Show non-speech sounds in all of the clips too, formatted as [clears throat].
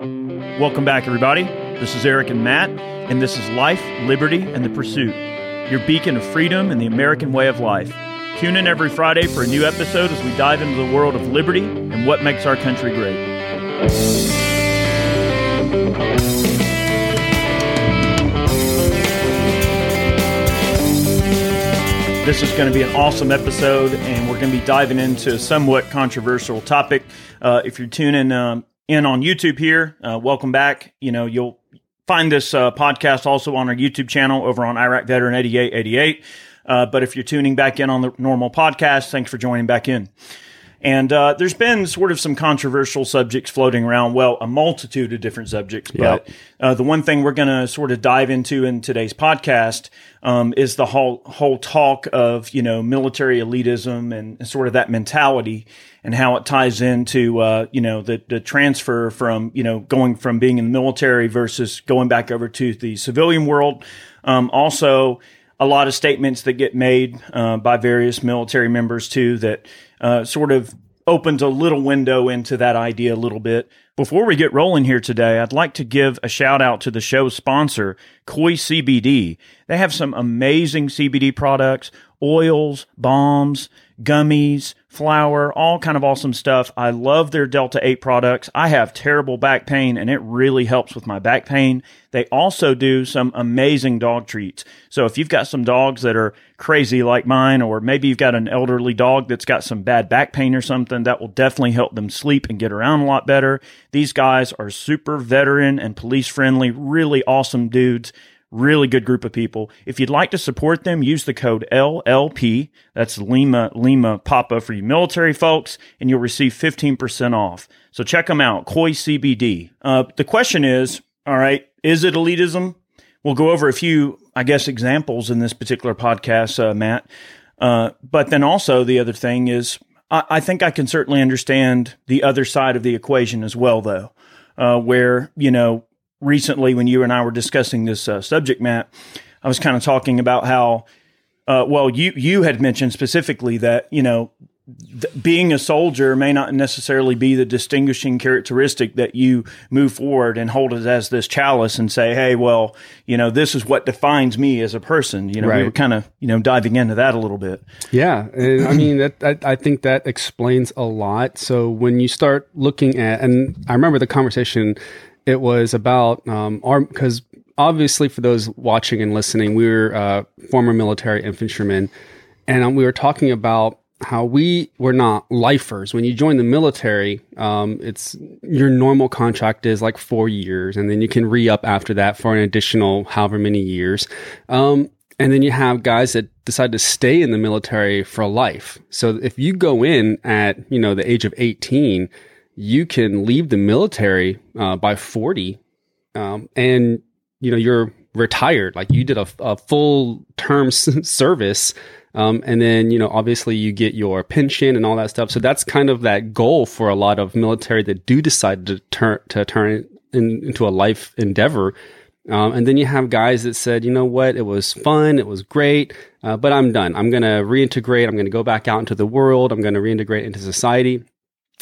Welcome back, everybody. This is Eric and Matt, and this is Life, Liberty, and the Pursuit, your beacon of freedom and the American way of life. Tune in every Friday for a new episode as we dive into the world of liberty and what makes our country great. This is going to be an awesome episode, and we're going to be diving into a somewhat controversial topic. Uh, if you're tuning um, in on YouTube here, uh, welcome back. You know, you'll find this uh, podcast also on our YouTube channel over on Iraq Veteran 8888. Uh, but if you're tuning back in on the normal podcast, thanks for joining back in. And uh, there's been sort of some controversial subjects floating around. Well, a multitude of different subjects. But uh, the one thing we're going to sort of dive into in today's podcast um, is the whole whole talk of you know military elitism and, and sort of that mentality and how it ties into uh, you know the the transfer from you know going from being in the military versus going back over to the civilian world. Um, also a lot of statements that get made uh, by various military members too that uh, sort of opens a little window into that idea a little bit. Before we get rolling here today, I'd like to give a shout out to the show's sponsor, Koi CBD. They have some amazing CBD products, oils, bombs, gummies, flour, all kind of awesome stuff. I love their Delta 8 products. I have terrible back pain and it really helps with my back pain. They also do some amazing dog treats. So if you've got some dogs that are crazy like mine, or maybe you've got an elderly dog that's got some bad back pain or something, that will definitely help them sleep and get around a lot better. These guys are super veteran and police friendly, really awesome dudes. Really good group of people. If you'd like to support them, use the code LLP. That's Lima, Lima Papa for you military folks, and you'll receive 15% off. So check them out. Koi CBD. Uh, the question is, all right, is it elitism? We'll go over a few, I guess, examples in this particular podcast, uh, Matt. Uh, but then also the other thing is, I, I, think I can certainly understand the other side of the equation as well, though, uh, where, you know, recently when you and I were discussing this uh, subject, Matt, I was kind of talking about how, uh, well, you you had mentioned specifically that you know th- being a soldier may not necessarily be the distinguishing characteristic that you move forward and hold it as this chalice and say, hey, well, you know, this is what defines me as a person. You know, right. we were kind of you know diving into that a little bit. Yeah, and I mean, that, I, I think that explains a lot. So when you start looking at, and I remember the conversation it was about um, our because obviously for those watching and listening, we were uh, former military infantrymen, and um, we were talking about how we were not lifers. When you join the military, um, it's your normal contract is like four years, and then you can re up after that for an additional however many years. Um, and then you have guys that decide to stay in the military for life. So if you go in at you know the age of eighteen you can leave the military uh, by 40 um, and you know you're retired. Like you did a, a full term [laughs] service um, and then you know obviously you get your pension and all that stuff. So that's kind of that goal for a lot of military that do decide to turn to turn in, into a life endeavor. Um, and then you have guys that said, you know what, it was fun, it was great, uh, but I'm done. I'm going to reintegrate. I'm going to go back out into the world. I'm going to reintegrate into society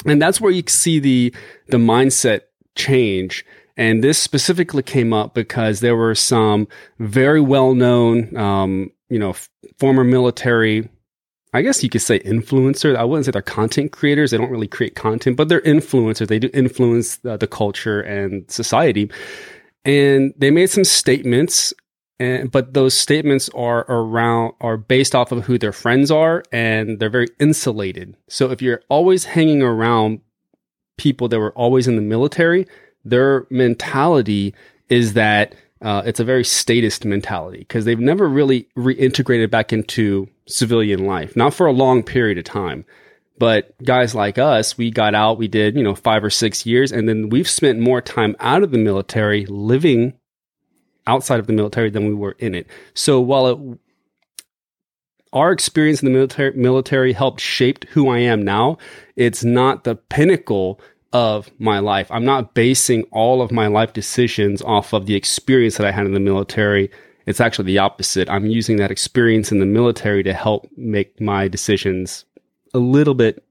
and that's where you see the the mindset change and this specifically came up because there were some very well known um, you know f- former military I guess you could say influencers. I wouldn't say they're content creators. They don't really create content, but they're influencers. They do influence uh, the culture and society. And they made some statements and but those statements are around are based off of who their friends are and they're very insulated. So if you're always hanging around people that were always in the military their mentality is that uh, it's a very statist mentality because they've never really reintegrated back into civilian life not for a long period of time. But guys like us we got out we did you know five or six years and then we've spent more time out of the military living outside of the military than we were in it. So while it, our experience in the military, military helped shape who I am now, it's not the pinnacle of my life. I'm not basing all of my life decisions off of the experience that I had in the military. It's actually the opposite. I'm using that experience in the military to help make my decisions a little bit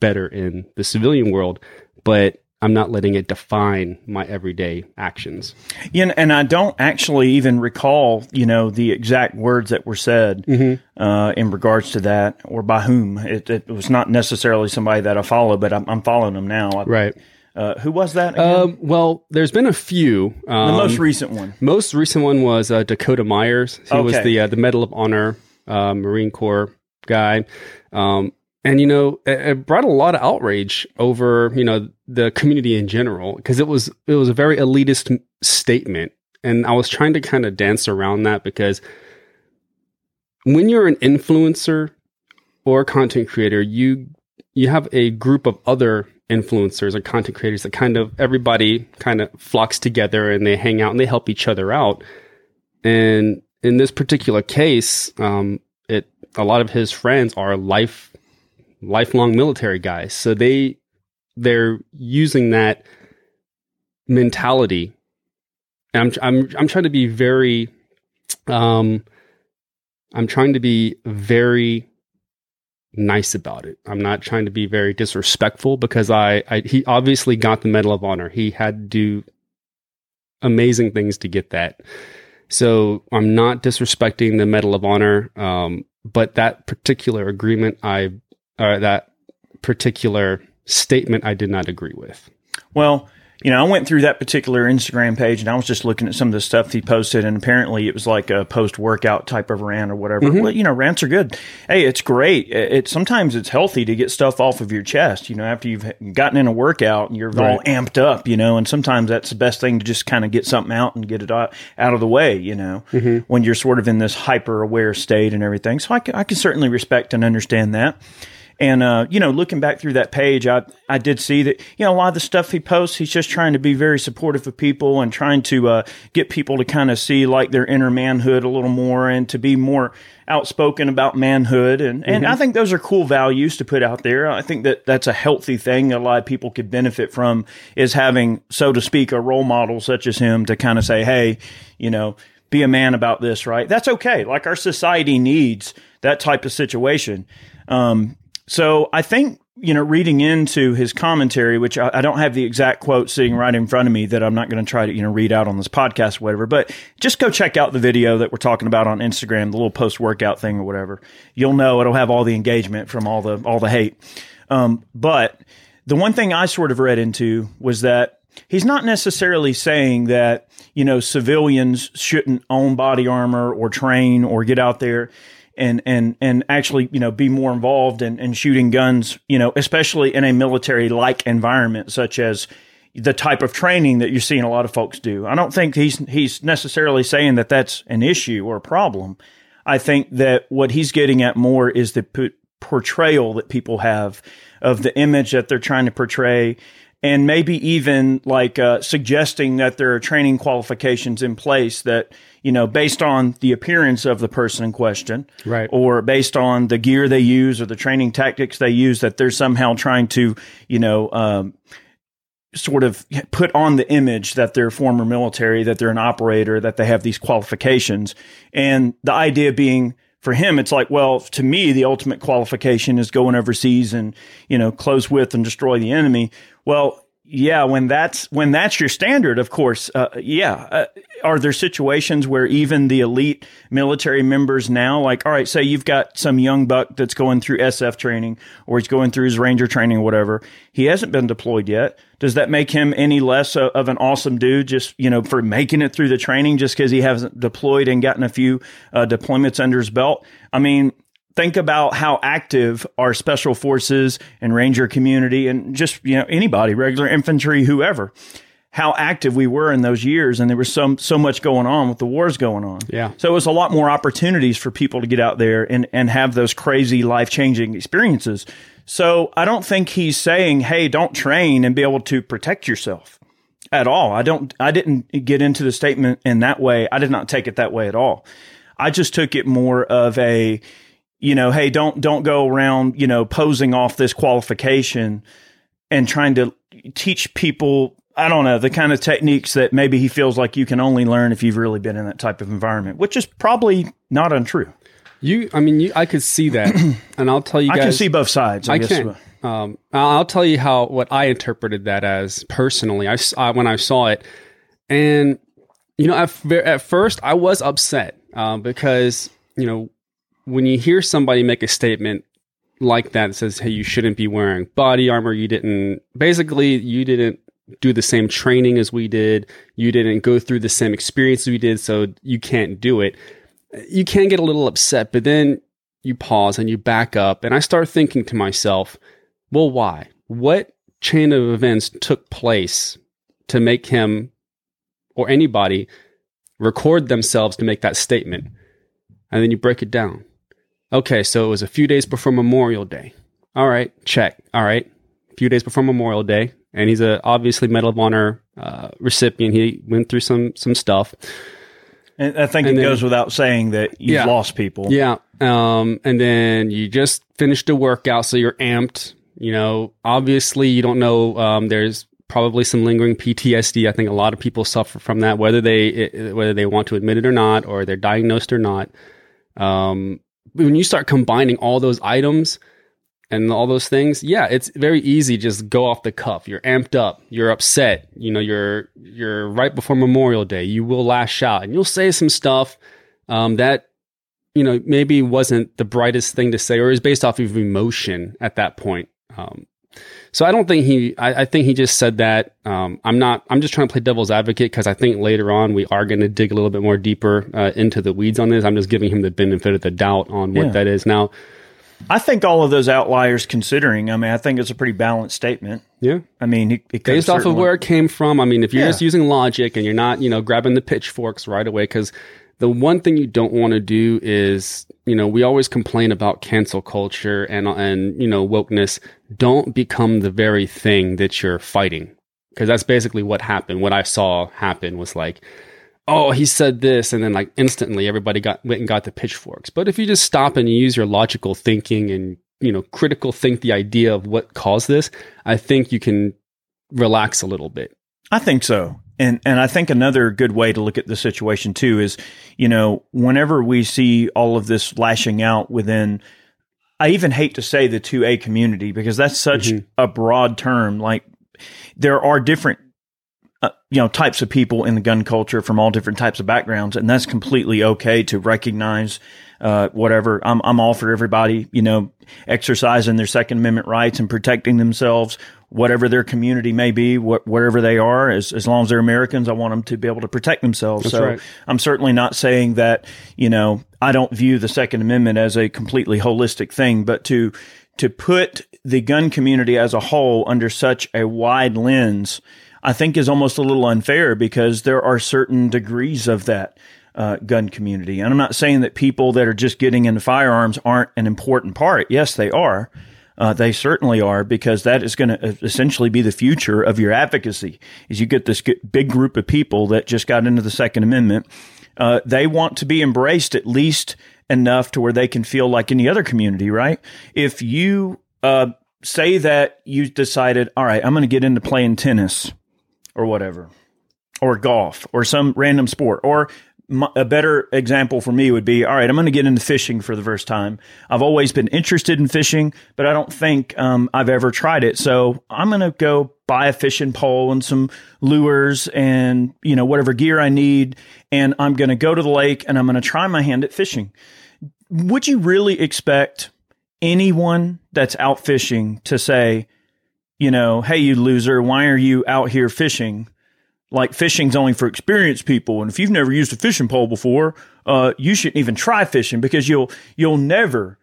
better in the civilian world. But I'm not letting it define my everyday actions. Yeah, and I don't actually even recall, you know, the exact words that were said Mm-hmm. uh, in regards to that or by whom. It, it was not necessarily somebody that I follow, but I'm, I'm following them now. I- Right. Uh, who was that? Again? Um, well, there's been a few. Um, the most recent one. most recent one was uh, Dakota Meyers. He was the uh, the Medal of Honor uh, Marine Corps guy. Um, and you know, it, brought a lot of outrage over you know the community in general because it was it was a very elitist statement, and I was trying to kind of dance around that because when you're an influencer or a content creator, you you have a group of other influencers or content creators that kind of everybody kind of flocks together and they hang out and they help each other out. And in this particular case, um, it a lot of his friends are life lifelong military guys, so they they're using that mentality. And I'm I'm I'm trying to be very, um, I'm trying to be very nice about it. I'm not trying to be very disrespectful because I, I he obviously got the Medal of Honor. He had to do amazing things to get that. So I'm not disrespecting the Medal of Honor, um, but that particular agreement, I uh, that particular statement, I did not agree with. Well, you know, I went through that particular Instagram page and I was just looking at some of the stuff he posted, and apparently it was like a post workout type of rant or whatever. Well, you know, rants are good. Hey, it's great. It, it sometimes it's healthy to get stuff off of your chest. You know, after you've gotten in a workout and you're all amped up. You know, and sometimes that's the best thing to just kind of get something out and get it out, out of the way. You know, when you're sort of in this hyper aware state and everything. So I can, I can certainly respect and understand that. And uh, you know, looking back through that page, I I did see that you know a lot of the stuff he posts, he's just trying to be very supportive of people and trying to uh, get people to kind of see like their inner manhood a little more and to be more outspoken about manhood. And and I think those are cool values to put out there. I think that that's a healthy thing. A lot of people could benefit from is having, so to speak, a role model such as him to kind of say, hey, you know, be a man about this, right? That's okay. Like our society needs that type of situation. Um, so I think, you know, reading into his commentary, which I, I don't have the exact quote sitting right in front of me that I'm not going to try to, you know, read out on this podcast or whatever, but just go check out the video that we're talking about on Instagram, the little post workout thing or whatever. You'll know it'll have all the engagement from all the, all the hate. Um, but the one thing I sort of read into was that he's not necessarily saying that, you know, civilians shouldn't own body armor or train or get out there and and and actually you know be more involved in, in shooting guns you know especially in a military like environment such as the type of training that you're seeing a lot of folks do. I don't think he's he's necessarily saying that that's an issue or a problem. I think that what he's getting at more is the portrayal that people have of the image that they're trying to portray and maybe even like uh, suggesting that there are training qualifications in place that you know based on the appearance of the person in question Right. or based on the gear they use or the training tactics they use that they're somehow trying to you know um, sort of put on the image that they're former military that they're an operator that they have these qualifications and the idea being for him, it's like, well, to me, the ultimate qualification is going overseas and, you know, close with and destroy the enemy. Well, yeah, when that's when that's your standard, of course, uh, yeah. Uh, are there situations where even the elite military members now, like, all right, say you've got some young buck that's going through SF training or he's going through his Ranger training or whatever, he hasn't been deployed yet. Does that make him any less a, of an awesome dude just, you know, for making it through the training just because he hasn't deployed and gotten a few uh, deployments under his belt? I mean, think about how active our special forces and ranger community and just you know anybody regular infantry whoever how active we were in those years and there was so so much going on with the wars going on Yeah. so it was a lot more opportunities for people to get out there and and have those crazy life-changing experiences so i don't think he's saying hey don't train and be able to protect yourself at all. I don't I didn't get into the statement in that way. I did not take it that way at all. I just took it more of a you know, hey, don't don't go around, you know, posing off this qualification and trying to teach people I don't know, the kind of techniques that maybe he feels like you can only learn if you've really been in that type of environment, which is probably not untrue. You, I mean, you, I could see that, [clears throat] and I'll tell you I can see both sides. I, I guess. can. um, I'll tell you how what I interpreted that as personally. I, I when I saw it, and you know, at, at first I was upset um, because you know when you hear somebody make a statement like that that says, "Hey, you shouldn't be wearing body armor. You didn't basically you didn't do the same training as we did. You didn't go through the same experience we did, so you can't do it." You can get a little upset, but then you pause and you back up, and I start thinking to myself, "Well, why? What chain of events took place to make him or anybody record themselves to make that statement?" And then you break it down Okay, so it was a few days before Memorial Day. All right, check. All right, a few days before Memorial Day, and he's a obviously Medal of Honor uh, recipient. He went through some some stuff. And I think and it then, goes without saying that you've yeah, lost people. Yeah. Um, and then you just finished a workout, so you're amped. You know, obviously you don't know. Um, there's probably some lingering PTSD. I think a lot of people suffer from that, whether they whether they want to admit it or not, or they're diagnosed or not. Um, when you start combining all those items and all those things, yeah, it's very easy just go off the cuff. You're amped up, you're upset, you know, you're you're right before Memorial Day. You will lash out and you'll say some stuff um, that you know maybe wasn't the brightest thing to say or is based off of emotion at that point. Um, so I don't think he. I, I think he just said that. Um, I'm not. I'm just trying to play devil's advocate because I think later on we are going to dig a little bit more deeper uh, into the weeds on this. I'm just giving him the benefit of the doubt on what yeah. that is. Now, I think all of those outliers, considering, I mean, I think it's a pretty balanced statement. Yeah. I mean, it, it based off of where it came from. I mean, if you're yeah. just using logic and you're not, you know, grabbing the pitchforks right away, because the one thing you don't want to do is, you know, we always complain about cancel culture and, and, you know, wokeness. Don't become the very thing that you're fighting. Cause that's basically what happened. What I saw happen was like, oh, he said this. And then like instantly everybody got, went and got the pitchforks. But if you just stop and use your logical thinking and, you know, critical think the idea of what caused this, I think you can relax a little bit. I think so. And and I think another good way to look at the situation too is, you know, whenever we see all of this lashing out within I even hate to say the 2A community because that's such mm-hmm. a broad term. Like there are different uh, you know types of people in the gun culture from all different types of backgrounds and that's completely okay to recognize uh, whatever I'm, I'm all for everybody you know exercising their second amendment rights and protecting themselves whatever their community may be, wh- wherever they are, as, as long as they're Americans, I want them to be able to protect themselves. That's so right. I'm certainly not saying that, you know, I don't view the Second Amendment as a completely holistic thing, but to, to put the gun community as a whole under such a wide lens, I think is almost a little unfair because there are certain degrees of that. Uh, gun community. And I'm not saying that people that are just getting into firearms aren't an important part. Yes, they are. Uh, they certainly are because that is going to uh, essentially be the future of your advocacy. Is you get this big group of people that just got into the Second Amendment. Uh, they want to be embraced at least enough to where they can feel like any other community, right? If you uh, say that you decided, all right, I'm going to get into playing tennis or whatever, or golf or some random sport, or a better example for me would be all right i'm going to get into fishing for the first time. I've always been interested in fishing but i don't think um, i've ever tried it. So i'm going to go buy a fishing pole and some lures and you know whatever gear i need and i'm going to go to the lake and i'm going to try my hand at fishing. Would you really expect anyone that's out fishing to say you know hey you loser why are you out here fishing like fishing's only for experienced people. And if you've never used a fishing pole before, uh, you shouldn't even try fishing because you'll, you'll never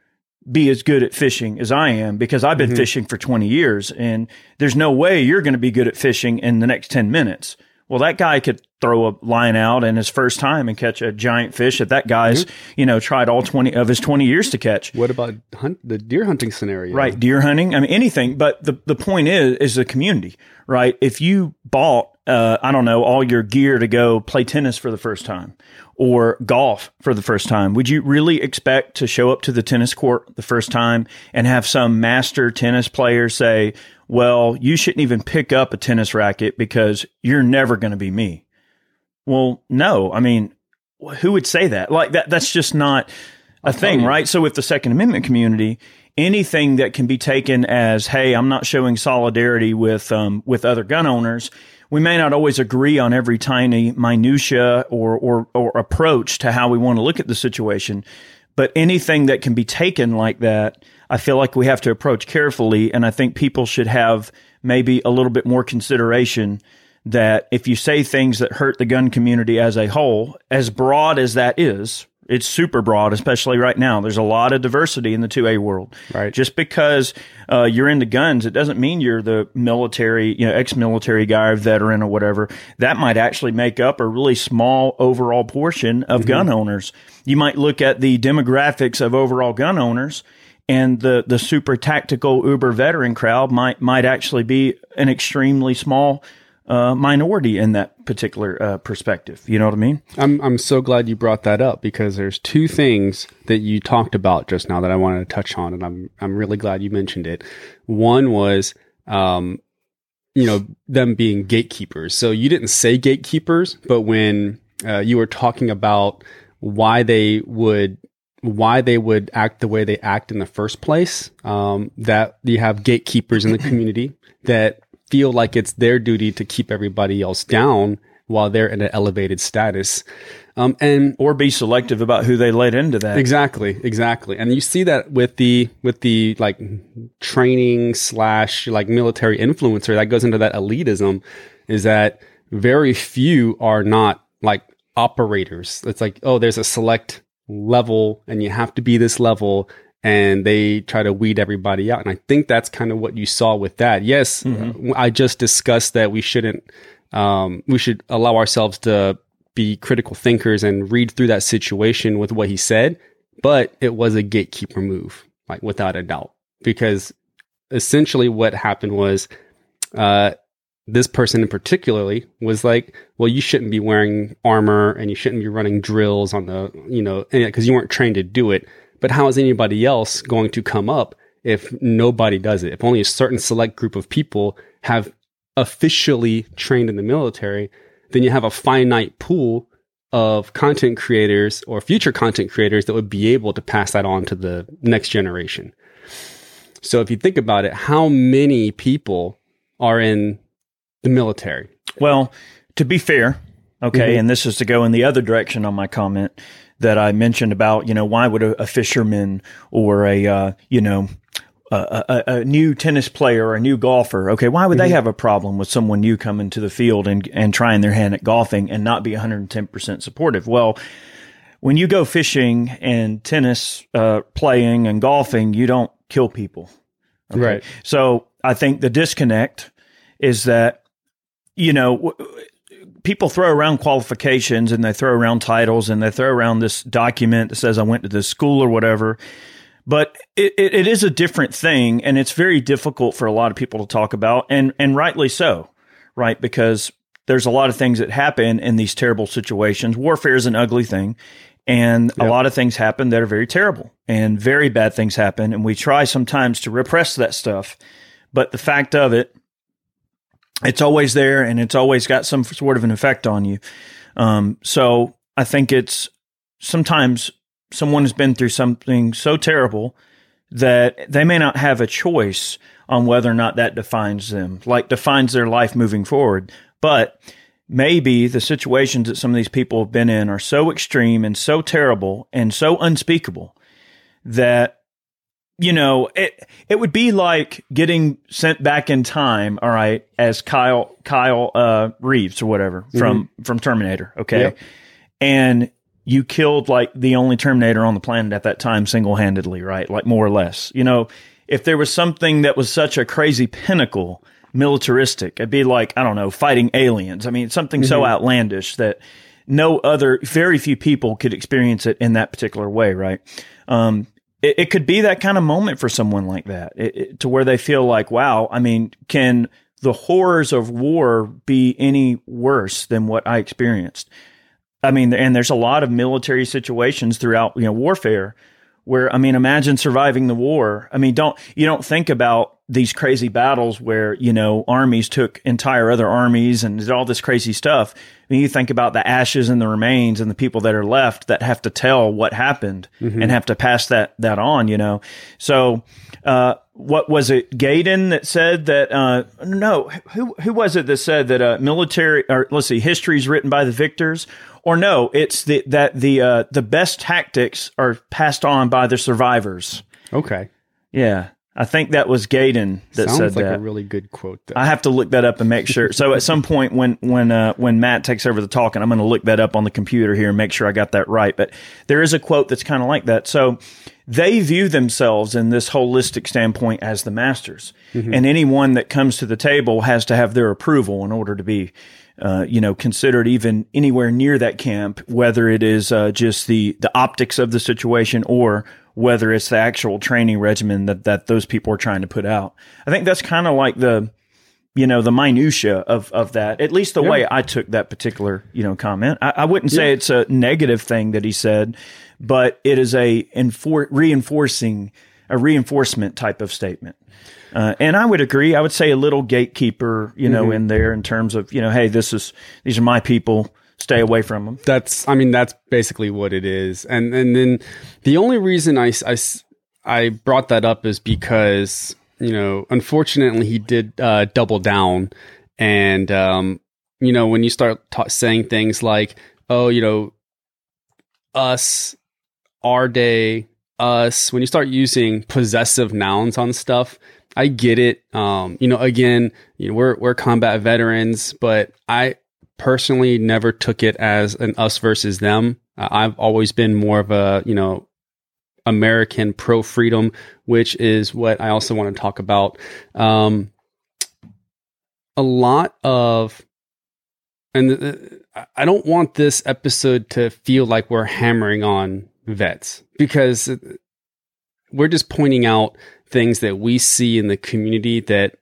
be as good at fishing as I am because I've been mm-hmm. fishing for 20 years and there's no way you're going to be good at fishing in the next 10 minutes. Well, that guy could throw a line out in his first time and catch a giant fish that that guy's, mm-hmm. you know, tried all 20 of his 20 years to catch. What about hunt, the deer hunting scenario? Right. Deer hunting. I mean, anything. But the, the point is, is the community, right? If you bought uh, I don't know, all your gear to go play tennis for the first time or golf for the first time, would you really expect to show up to the tennis court the first time and have some master tennis player say, well, you shouldn't even pick up a tennis racket because you're never going to be me? Well, no. I mean, who would say that? Like that, that's just not a thing, right? So with the Second Amendment community, anything that can be taken as, hey, I'm not showing solidarity with um, with other gun owners. We may not always agree on every tiny minutia or, or or approach to how we want to look at the situation, but anything that can be taken like that, I feel like we have to approach carefully, and I think people should have maybe a little bit more consideration that if you say things that hurt the gun community as a whole, as broad as that is, it's super broad, especially right now. There's a lot of diversity in the 2A world. Right. Just because uh, you're into guns, it doesn't mean you're the military, you know, ex-military guy or veteran or whatever. That might actually make up a really small overall portion of mm-hmm. gun owners. You might look at the demographics of overall gun owners and the the super tactical uber veteran crowd might might actually be an extremely small uh, minority in that particular uh, perspective. You know what I mean? I'm I'm so glad you brought that up because there's two things that you talked about just now that I wanted to touch on, and I'm I'm really glad you mentioned it. One was, um, you know, them being gatekeepers. So you didn't say gatekeepers, but when uh, you were talking about why they would why they would act the way they act in the first place. Um, that you have gatekeepers in the community that feel like it's their duty to keep everybody else down while they're in an elevated status. Um, and or be selective about who they let into that. Exactly, exactly. And you see that with the with the like training slash like military influencer that goes into that elitism is that very few are not like operators. It's like, oh, there's a select level and you have to be this level and they try to weed everybody out. And I think that's kind of what you saw with that. Yes, mm-hmm. I just discussed that we shouldn't, um, we should allow ourselves to be critical thinkers and read through that situation with what he said, but it was a gatekeeper move, like without a doubt, because essentially what happened was, uh, this person in particularly was like, well, you shouldn't be wearing armor and you shouldn't be running drills on the, you know, because you weren't trained to do it. But how is anybody else going to come up if nobody does it? If only a certain select group of people have officially trained in the military, then you have a finite pool of content creators or future content creators that would be able to pass that on to the next generation. So if you think about it, how many people are in the military? Well, to be fair, okay, mm-hmm. and this is to go in the other direction on my comment that I mentioned about, you know, why would a, a fisherman or a, uh, you know, a, a, a, new tennis player or a new golfer, okay, why would mm-hmm. they have a problem with someone new coming to the field and, and trying their hand at golfing and not be 110% supportive? Well, when you go fishing and tennis uh, playing and golfing, you don't kill people. Okay? Right. So I think the disconnect is that, you know, people throw around qualifications and they throw around titles and they throw around this document that says I went to this school or whatever. But it, it, it is a different thing, and it's very difficult for a lot of people to talk about, and and rightly so, right? Because there's a lot of things that happen in these terrible situations. Warfare is an ugly thing, and yep. a lot of things happen that are very terrible, and very bad things happen, and we try sometimes to repress that stuff. But the fact of it it's always there and it's always got some sort of an effect on you. Um, so I think it's sometimes someone has been through something so terrible that they may not have a choice on whether or not that defines them, like defines their life moving forward. But maybe the situations that some of these people have been in are so extreme and so terrible and so unspeakable that you know, it it would be like getting sent back in time, all right, as Kyle Kyle uh, Reeves or whatever from mm-hmm. from Terminator, okay, yep. and you killed like the only Terminator on the planet at that time single handedly, right? Like more or less, you know, if there was something that was such a crazy pinnacle militaristic, it'd be like I don't know, fighting aliens. I mean, something mm-hmm. so outlandish that no other, very few people could experience it in that particular way, right? Um, it, it could be that kind of moment for someone like that it, it, to where they feel like, wow, I mean, can the horrors of war be any worse than what I experienced? I mean, and there's a lot of military situations throughout, you know, warfare where I mean, imagine surviving the war. I mean, don't you don't think about these crazy battles where you know armies took entire other armies and all this crazy stuff. I mean, you think about the ashes and the remains and the people that are left that have to tell what happened and have to pass that that on. You know, so uh, what was it? Gaydon that said that? Uh, no, who who was it that said that uh, military or let's see, history is written by the victors? Or no, it's the, that the uh, the best tactics are passed on by the survivors. Okay. Yeah, I think that was Gaydon that Sounds said like that. a really good quote. Though. I have to look that up and make sure. So at some point when when uh, when Matt takes over the talking, I'm going to look that up on the computer here and make sure I got that right. But there is a quote that's kind of like that. So they view themselves in this holistic standpoint as the masters, and anyone that comes to the table has to have their approval in order to be. Uh, you know, considered even anywhere near that camp, whether it is uh, just the the optics of the situation or whether it's the actual training regimen that that those people are trying to put out. I think that's kind of like the you know the minutia of of that. At least the way I took that particular you know comment. I, I wouldn't say it's a negative thing that he said, but it is a enfor- reinforcing a reinforcement type of statement. Uh, and I would agree. I would say a little gatekeeper, you know, in there in terms of, you know, hey, this is these are my people. Stay away from them. That's, I mean, that's basically what it is. And and then the only reason I, I, I brought that up is because, you know, unfortunately he did uh, double down. And, um, you know, when you start ta- saying things like, oh, you know, us, our day, us, when you start using possessive nouns on stuff, I get it. Um, you know, again, you know, we're we're combat veterans, but I personally never took it as an us versus them. I've always been more of a, you know, American pro freedom, which is what I also want to talk about. Um, a lot of, and uh, I don't want this episode to feel like we're hammering on vets because we're just pointing out things that we see in the community that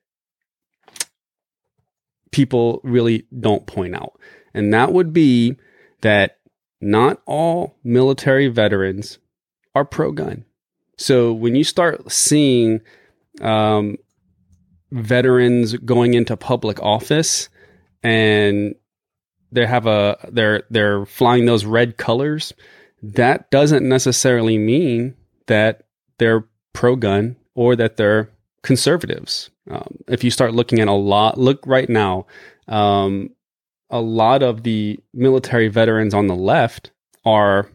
people really don't point out. And that would be that not all military veterans are pro gun. So when you start seeing um, veterans going into public office and they have a they're they're flying those red colors, that doesn't necessarily mean that they're pro gun or that they're conservatives. Um, if you start looking at a lot, look right now, um, a lot of the military veterans on the left are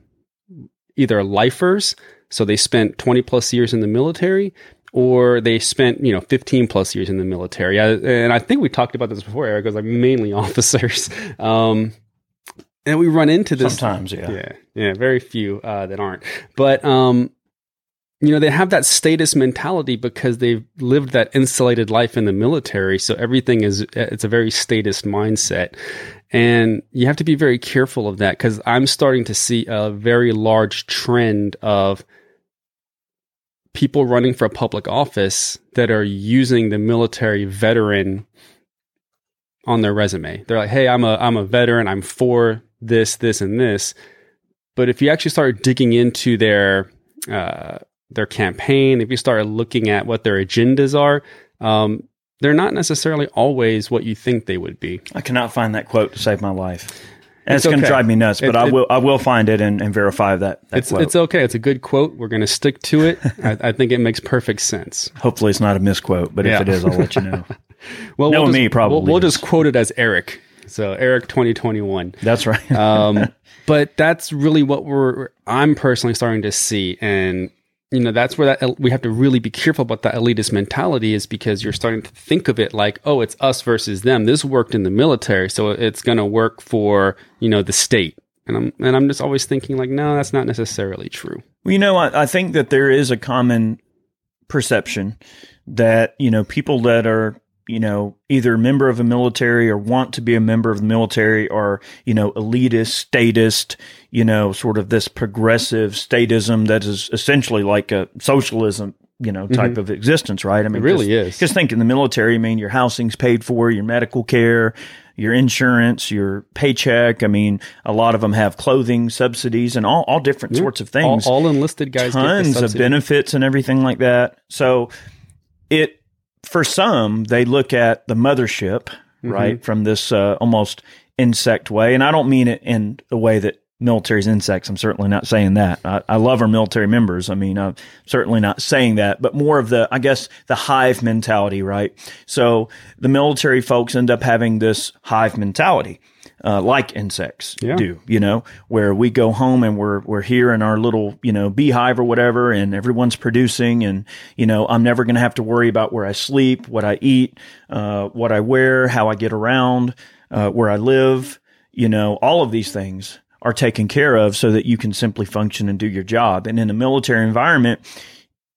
either lifers, so they spent 20 plus years in the military, or they spent you know 15 plus years in the military. I, and I think we talked about this before, Eric. It was like mainly [laughs] officers. Um, and we run into this Sometimes, yeah. yeah, yeah, very few uh, that aren't. But um, you know, they have that status mentality because they've lived that insulated life in the military. So everything is it's a very status mindset, and you have to be very careful of that because I'm starting to see a very large trend of people running for public office that are using the military veteran on their resume. They're like, "Hey, I'm a I'm a veteran. I'm for this, this, and this." But if you actually start digging into their uh, their campaign, if you start looking at what their agendas are, um, they're not necessarily always what you think they would be. I cannot find that quote to save my life. And it's, It's going to okay. drive me nuts, but It- I it- will I will find it and, and verify that, that It's quote. it's okay. It's a good quote. We're going to stick to it. [laughs] I, I think it makes perfect sense. Hopefully, it's not a misquote, but Yeah. if it is, I'll let you know. [laughs] Well, Knowing we'll just, me, probably we'll, we'll just quote it as Eric. So Eric, twenty twenty one. That's right. [laughs] um, [laughs] but that's really what we're I'm personally starting to see, and you know that's where that we have to really be careful about that elitist mentality is because you're starting to think of it like oh it's us versus them. This worked in the military, so it's going to work for you know the state, and I'm and I'm just always thinking like no, that's not necessarily true. Well, you know, I, I think that there is a common perception that, you know, people that are, you know, either a member of a military or want to be a member of the military or, you know, elitist, statist, you know, sort of this progressive statism that is essentially like a socialism, you know, type of existence, right? I mean, Mm-hmm. It really just, is. Just think in the military, I mean, your housing's paid for, your medical care, your insurance, your paycheck. I mean, a lot of them have clothing subsidies and all, all different sorts of things. all enlisted guys get the tons of benefits and everything like that. So it for some they look at the mothership Mm-hmm. right from this uh, almost insect way, and I don't mean it in the way that military's insects. I'm certainly not saying that. I, I love our military members. I mean, I'm certainly not saying that, but more of the I guess the hive mentality, right? So the military folks end up having this hive mentality. Uh, like insects Yeah. do, you know, where we go home and we're we're here in our little, you know, beehive or whatever, and everyone's producing, and you know, I'm never going to have to worry about where I sleep, what I eat, uh, what I wear, how I get around, uh, where I live, you know, all of these things are taken care of so that you can simply function and do your job. And in a military environment,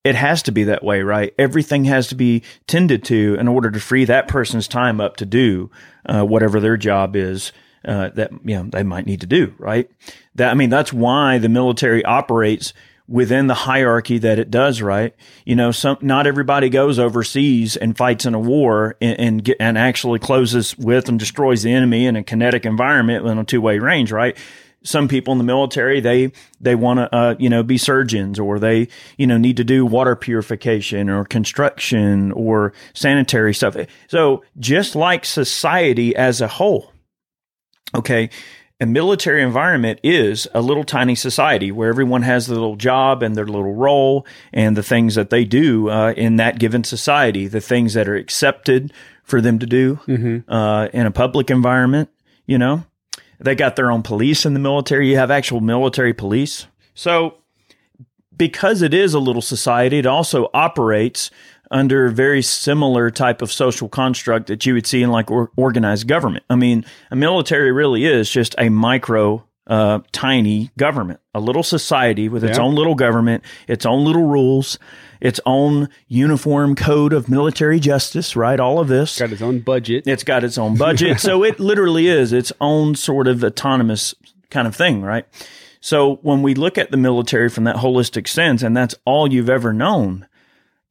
it has to be that way, right? Everything has to be tended to in order to free that person's time up to do uh, whatever their job is uh, that you know they might need to do, right? That I mean, that's why the military operates within the hierarchy that it does, right? You know, some not everybody goes overseas and fights in a war and and, get, and actually closes with and destroys the enemy in a kinetic environment in a two way range, right? some people in the military they they want to uh, you know be surgeons or they you know need to do water purification or construction or sanitary stuff so just like society as a whole okay a military environment is a little tiny society where everyone has their little job and their little role and the things that they do uh, in that given society the things that are accepted for them to do uh, in a public environment you know they got their own police in the military. You have actual military police. So, because it is a little society, it also operates under a very similar type of social construct that you would see in like or- organized government. I mean, a military really is just a micro, uh, tiny government, a little society with its Yeah. own little government, its own little rules, its own uniform code of military justice, right? All of this. got his own budget. It's got its own budget. so it [laughs] literally is its own sort of autonomous kind of thing, right? So when we look at the military from that holistic sense, and that's all you've ever known,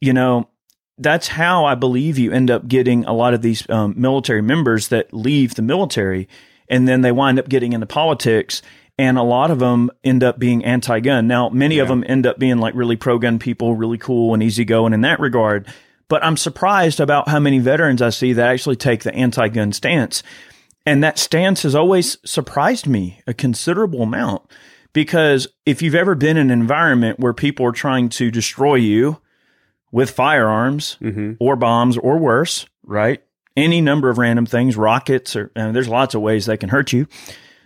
you know, that's how I believe you end up getting a lot of these um, military members that leave the military and then they wind up getting into politics. And a lot of them end up being anti gun. Now, many of them end up being like really pro gun people, really cool and easygoing in that regard. But I'm surprised about how many veterans I see that actually take the anti gun stance. And that stance has always surprised me a considerable amount because if you've ever been in an environment where people are trying to destroy you with firearms mm-hmm. or bombs or worse, right? Any number of random things, rockets, or and there's lots of ways they can hurt you.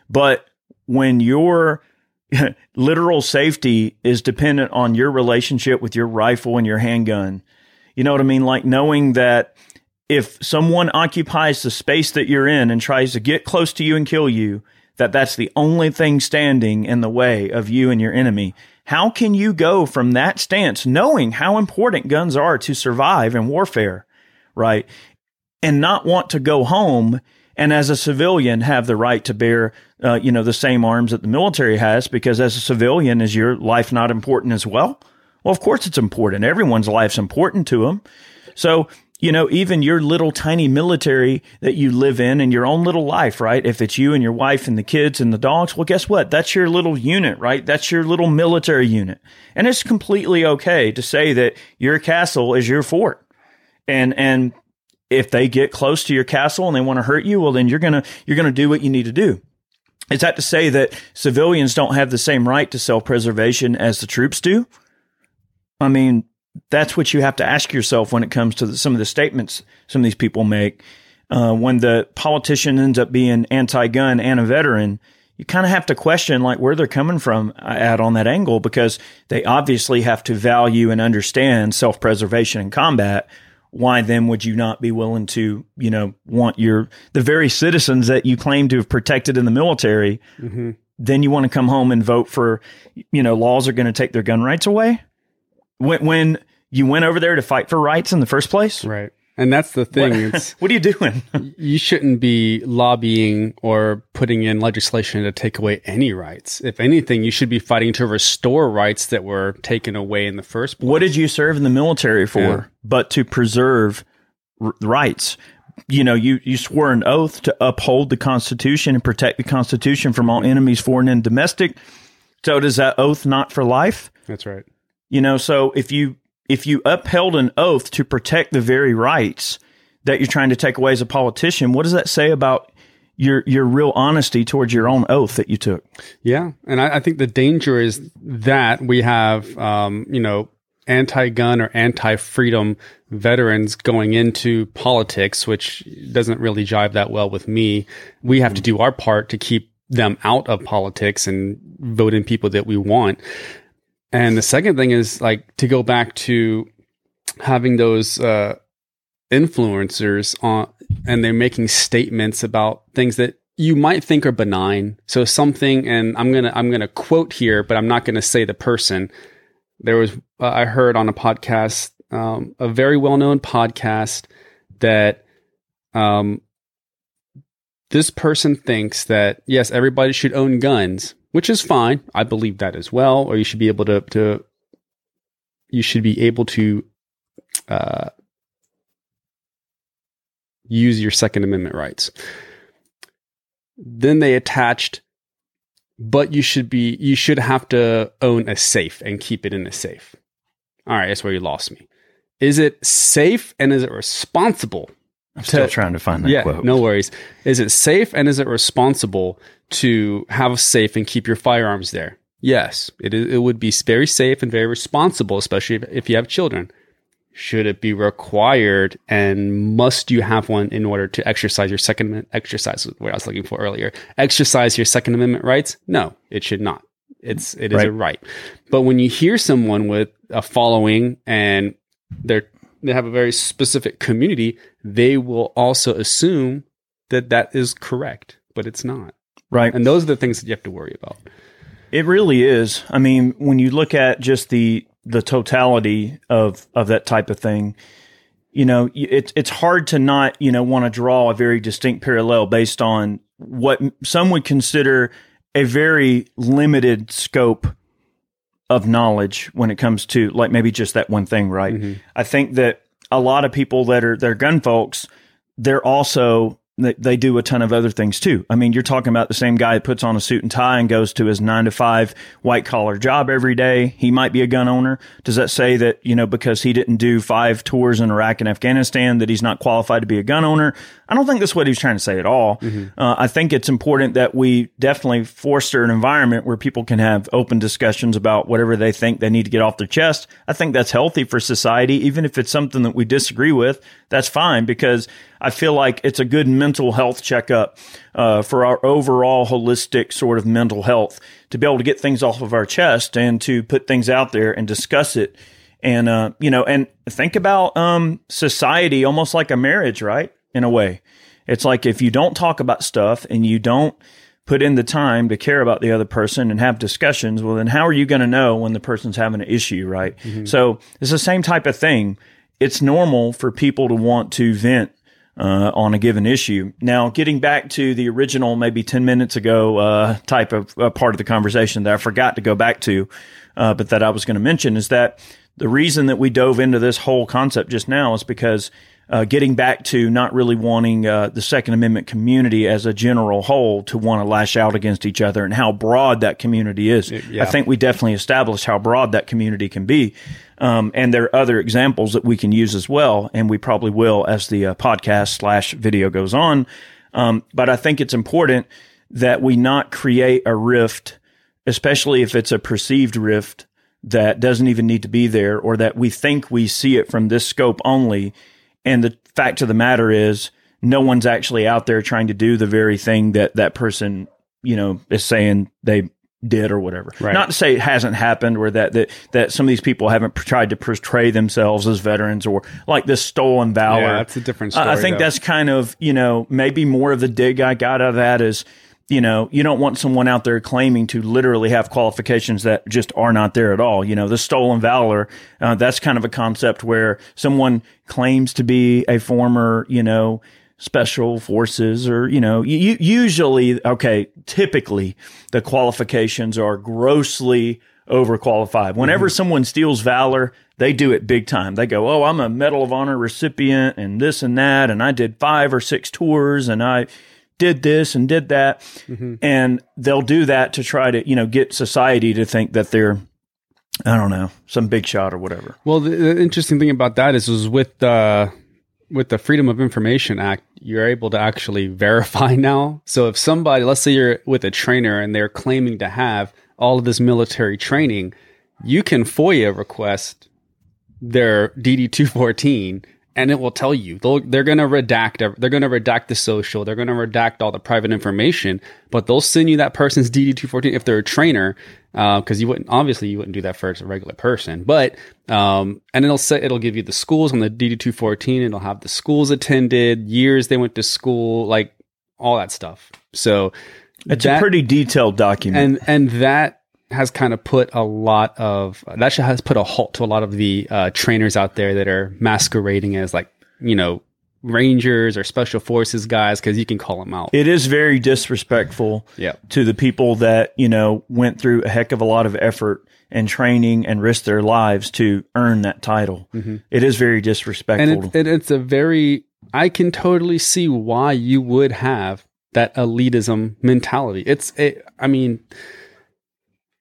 But when your [laughs] literal safety is dependent on your relationship with your rifle and your handgun, you know what I mean? Like knowing that if someone occupies the space that you're in and tries to get close to you and kill you, that that's the only thing standing in the way of you and your enemy. How can you go from that stance, knowing how important guns are to survive in warfare, right? And not want to go home and as a civilian have the right to bear, uh, you know, the same arms that the military has because as a civilian, is your life not important as well? Well, of course it's important. Everyone's life's important to them. So, you know, even your little tiny military that you live in and your own little life, right? If it's you and your wife and the kids and the dogs, well, guess what? That's your little unit, right? That's your little military unit. And it's completely okay to say that your castle is your fort. And, and if they get close to your castle and they want to hurt you, well, then you're going to, you're going to do what you need to do. Is that to say that civilians don't have the same right to self preservation as the troops do? I mean, that's what you have to ask yourself when it comes to the, some of the statements some of these people make. Uh, when the politician ends up being anti-gun and a veteran, you kind of have to question like where they're coming from at on that angle because they obviously have to value and understand self-preservation and combat. Why then would you not be willing to, you know, want your the very citizens that you claim to have protected in the military? Then you want to come home and vote for, you know, laws are going to take their gun rights away when when you went over there to fight for rights in the first place? Right. And that's the thing. It's [laughs] What are you doing? [laughs] you shouldn't be lobbying or putting in legislation to take away any rights. If anything, you should be fighting to restore rights that were taken away in the first place. what did you serve in the military for? Yeah. But to preserve r- rights. you know, you, you swore an oath to uphold the Constitution and protect the Constitution from all enemies, foreign and domestic. So does that oath not for life? That's right. You know, so if you if you upheld an oath to protect the very rights that you're trying to take away as a politician, what does that say about your your real honesty towards your own oath that you took? Yeah, and I, I think the danger is that we have, um, you know, anti-gun or anti-freedom veterans going into politics, which doesn't really jive that well with me. We have to do our part to keep them out of politics and vote in people that we want. And the second thing is like to go back to having those uh, influencers on, and they're making statements about things that you might think are benign. So something, and I'm gonna I'm gonna quote here, but I'm not gonna say the person. There was uh, I heard on a podcast, um, a very well known podcast that um, this person thinks that yes, everybody should own guns, which is fine. I believe that as well. Or you should be able to to you should be able to uh, use your Second Amendment rights. Then they attached, but you should be you should have to own a safe and keep it in a safe. All right, that's where you lost me. Is it safe and is it responsible I'm still trying to find that yeah, quote. no worries. Is it safe and is it responsible to have a safe and keep your firearms there? Yes, it is, it would be very safe and very responsible, especially if, if you have children. Should it be required and must you have one in order to exercise your second amendment exercise what I was looking for earlier? Exercise your second amendment rights? No, it should not. It's it is Right. a right. But when you hear someone with a following and they're they have a very specific community, they will also assume that that is correct, but it's not. Right. And those are the things that you have to worry about. It really is. I mean, when you look at just the the totality of of that type of thing, you know, it's it's hard to not you know want to draw a very distinct parallel based on what some would consider a very limited scope of knowledge when it comes to like maybe just that one thing, right? Mm-hmm. I think that a lot of people that are they're gun folks, they're also they, they do a ton of other things too. I mean, you're talking about the same guy that puts on a suit and tie and goes to his nine to five white collar job every day. He might be a gun owner. Does that say that, you know, because he didn't do five tours in Iraq and Afghanistan that he's not qualified to be a gun owner? I don't think that's what he was trying to say at all. Uh, I think it's important that we definitely foster an environment where people can have open discussions about whatever they think they need to get off their chest. I think that's healthy for society, even if it's something that we disagree with. That's fine because I feel like it's a good mental health checkup uh, for our overall holistic sort of mental health to be able to get things off of our chest and to put things out there and discuss it. And uh, you know, and think about um, society almost like a marriage, right? In a way, it's like if you don't talk about stuff and you don't put in the time to care about the other person and have discussions, well, then how are you going to know when the person's having an issue, right? So it's the same type of thing. It's normal for people to want to vent uh, on a given issue. Now, getting back to the original, maybe 10 minutes ago, uh, type of uh, part of the conversation that I forgot to go back to, uh, but that I was going to mention is that the reason that we dove into this whole concept just now is because uh, getting back to not really wanting uh, the Second Amendment community as a general whole to want to lash out against each other and how broad that community is. yeah. I think we definitely established how broad that community can be. Um, and there are other examples that we can use as well, and we probably will as the uh, podcast slash video goes on. Um, but I think it's important that we not create a rift, especially if it's a perceived rift that doesn't even need to be there, or that we think we see it from this scope only. And the fact of the matter is, no one's actually out there trying to do the very thing that that person, you know, is saying they did or whatever. Right. Not to say it hasn't happened or that, that that some of these people haven't tried to portray themselves as veterans or like this stolen valor. Yeah, that's a different I- story. I think though. that's kind of, you know, maybe more of the dig I got out of that is, you know, you don't want someone out there claiming to literally have qualifications that just are not there at all. You know, the stolen valor, uh, that's kind of a concept where someone claims to be a former, you know, special forces or, you know, you, usually, okay, typically the qualifications are grossly overqualified. Whenever someone steals valor, they do it big time. They go, "Oh, I'm a Medal of Honor recipient and this and that and I did 5 or 6 tours and I did this and did that." Mm-hmm. And they'll do that to try to, you know, get society to think that they're I don't know, some big shot or whatever. Well, the, the interesting thing about that is, is with the with the Freedom of Information Act, you're able to actually [laughs] verify now. So if somebody, let's say you're with a trainer and they're claiming to have all of this military training, you can FOIA request their DD two fourteen, and it will tell you they'll, they're going to redact. They're going to redact the social. They're going to redact all the private information, but they'll send you that person's DD two fourteen if they're a trainer, because you wouldn't obviously you wouldn't do that for a regular person, but um, and it'll say it'll give you the schools on the DD two fourteen. It'll have the schools attended, years they went to school, like all that stuff. So It's that- a pretty detailed document. and and that has kind of put a lot of that should- has put a halt to a lot of the uh, trainers out there that are masquerading as like you know rangers or special forces guys because you can call them out. it is very disrespectful Yeah. to the people that, you know, went through a heck of a lot of effort and training and risked their lives to earn that title. It is very disrespectful. and it's, and it's a very i can totally see why you would have that elitism mentality it's it, i mean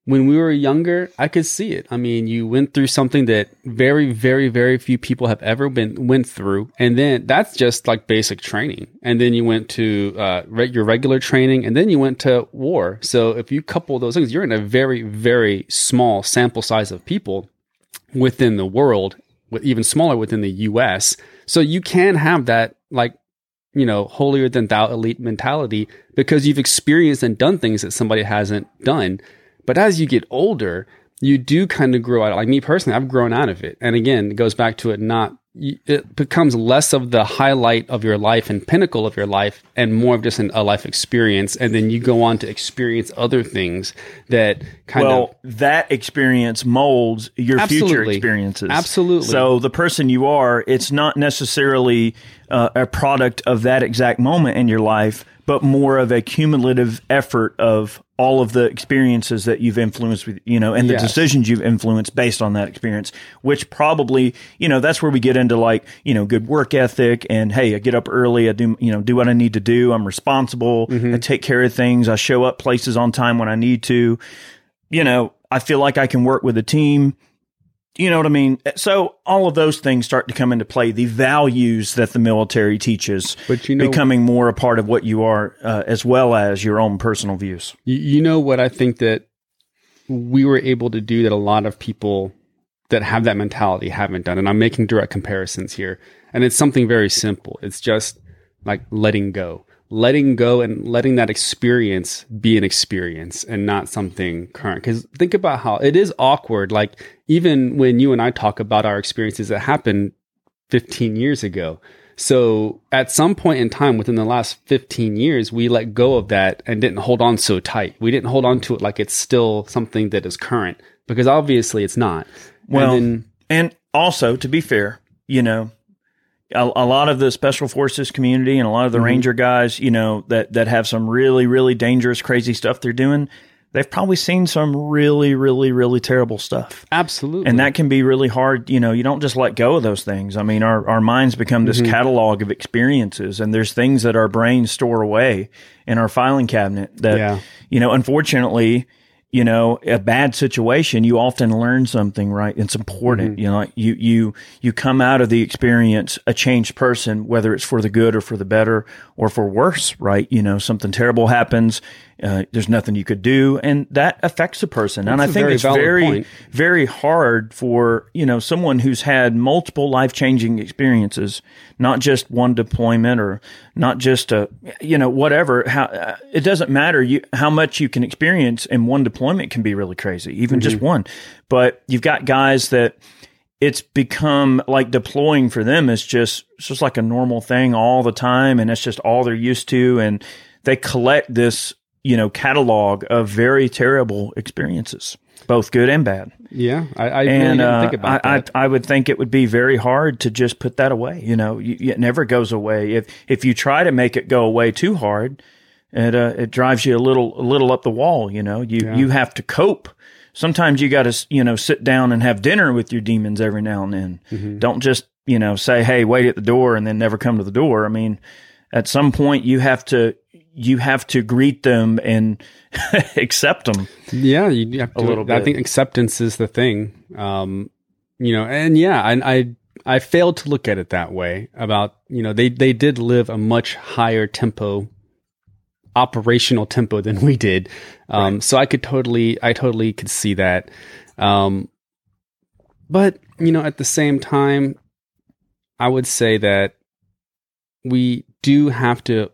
when we were younger i could see it i mean you went through something that very very very few people have ever been went through and then that's just like basic training and then you went to uh, re- your regular training and then you went to war so if you couple those things you're in a very very small sample size of people within the world, even smaller within the US. So you can have that like, you know, holier than thou elite mentality because you've experienced and done things that somebody hasn't done. But as you get older, you do kind of grow out. Like me personally, I've grown out of it. And again, it goes back to it not it becomes less of the highlight of your life and pinnacle of your life and more of just an, a life experience and then you go on to experience other things that kind of well, that experience molds your future Absolutely. experiences. Absolutely. So the person you are, it's not necessarily uh, a product of that exact moment in your life, but more of a cumulative effort of all of the experiences that you've influenced with, you know, and the Yes. decisions you've influenced based on that experience, which probably, you know, that's where we get into like, you know, good work ethic and hey, I get up early, I do, you know, do what I need to do. I'm responsible. I take care of things. I show up places on time when I need to you know, I feel like I can work with a team. You know what I mean? So all of those things start to come into play. The values that the military teaches But you know- becoming more a part of what you are, uh, as well as your own personal views. You, you know what I think that we were able to do that a lot of people that have that mentality haven't done. And I'm making direct comparisons here. And it's something very simple. It's just like letting go. Letting go and letting that experience be an experience and not something current. Because think about how it is awkward. Like, even when you and I talk about our experiences that happened 15 years ago. So at some point in time within the last 15 years, we let go of that and didn't hold on so tight. We didn't hold on to it like it's still something that is current because obviously it's not. Well, and then, And also, to be fair, you know, a, a lot of the special forces community and a lot of the Mm-hmm. ranger guys, you know, that that have some really, really dangerous, crazy stuff they're doing. They've probably seen some really, really, really terrible stuff. absolutely. and that can be really hard you know you don't just let go of those things i mean our, our minds become this Mm-hmm. catalog of experiences and there's things that our brains store away in our filing cabinet that Yeah. you know unfortunately you know a bad situation you often learn something right it's important Mm-hmm. you know you you you come out of the experience a changed person whether it's for the good or for the better or for worse right you know something terrible happens uh, there's nothing you could do and that affects a person and i think very it's very point. very hard for you know someone who's had multiple life changing experiences, not just one deployment or not just a you know whatever. How uh, it doesn't matter you how much you can experience in one deployment can be really crazy, even just one. But you've got guys that it's become like deploying for them is just it's just like a normal thing all the time, and it's just all they're used to, and they collect this you know catalog of very terrible experiences, both good and bad yeah, I, I really and didn't uh, think about I, that. I, I would think it would be very hard to just put that away. You know, you, it never goes away. If if you try to make it go away too hard, it uh, it drives you a little a little up the wall. You know, you you have to cope sometimes you got to, you know, sit down and have dinner with your demons every now and then. Mm-hmm. Don't just, you know, say, Hey, wait at the door and then never come to the door. I mean, at some point you have to, you have to greet them and [laughs] accept them. Yeah, you have to, A little I bit. think acceptance is the thing. Um, you know, and yeah, I, I I failed to look at it that way. About you know, they they did live a much higher tempo, operational tempo than we did. Um, so I could totally, I totally could see that. Um, but you know, at the same time, I would say that we do have to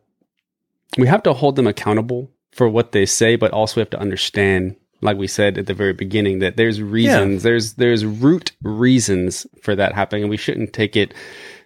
we have to hold them accountable for what they say, but also we have to understand, like we said at the very beginning, that there's reasons, there's there's root reasons for that happening, and we shouldn't take it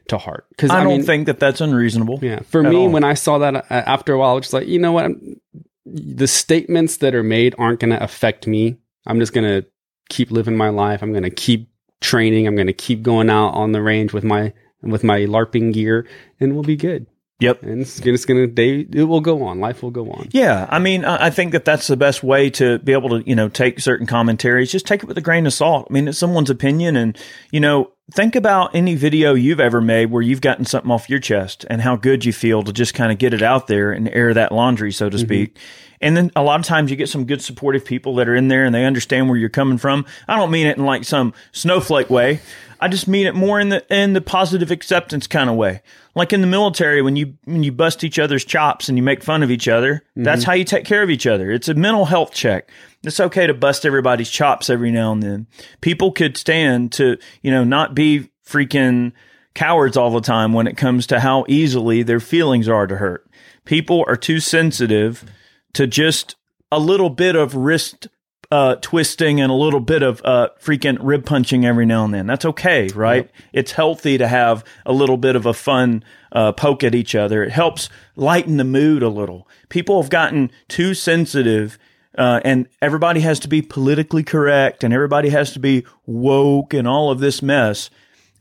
to heart. Because I, I, don't mean, think that that's unreasonable. yeah, for me, all. when I saw that uh, after a while, I was just like, you know what, I'm, the statements that are made aren't going to affect me. I'm just going to keep living my life. I'm going to keep training. I'm going to keep going out on the range with my with my LARPing gear, and we'll be good. Yep. And it's, it's going to day. It will go on. Life will go on. Yeah, I mean, I I think that that's the best way to be able to, you know, take certain commentaries. Just take it with a grain of salt. I mean, it's someone's opinion, and you know, think about any video you've ever made where you've gotten something off your chest and how good you feel to just kind of get it out there and air that laundry, so to mm-hmm. speak. And then a lot of times you get some good supportive people that are in there and they understand where you're coming from. I don't mean it in like some snowflake way. I just mean it more in the in the positive acceptance kind of way. Like in the military, when you when you bust each other's chops and you make fun of each other, that's mm-hmm. how you take care of each other. It's a mental health check. It's okay to bust everybody's chops every now and then. People could stand to you know not be freaking cowards all the time when it comes to how easily their feelings are to hurt. People are too sensitive to just a little bit of wrist uh, twisting and a little bit of uh, freaking rib punching every now and then. That's okay, right? It's healthy to have a little bit of a fun uh, poke at each other. It helps lighten the mood a little. People have gotten too sensitive. Uh, and everybody has to be politically correct and everybody has to be woke and all of this mess.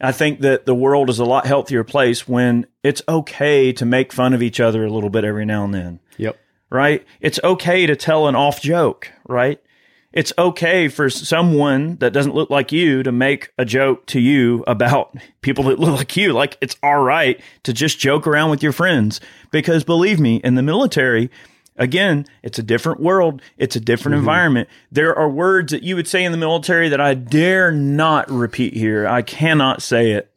I think that the world is a lot healthier place when it's okay to make fun of each other a little bit every now and then Yep. right? It's okay to tell an off joke, right? It's okay for someone that doesn't look like you to make a joke to you about [laughs] people that look like you. Like it's all right to just joke around with your friends because believe me, in the military, again, it's a different world. It's a different environment. There are words that you would say in the military that I dare not repeat here. I cannot say it,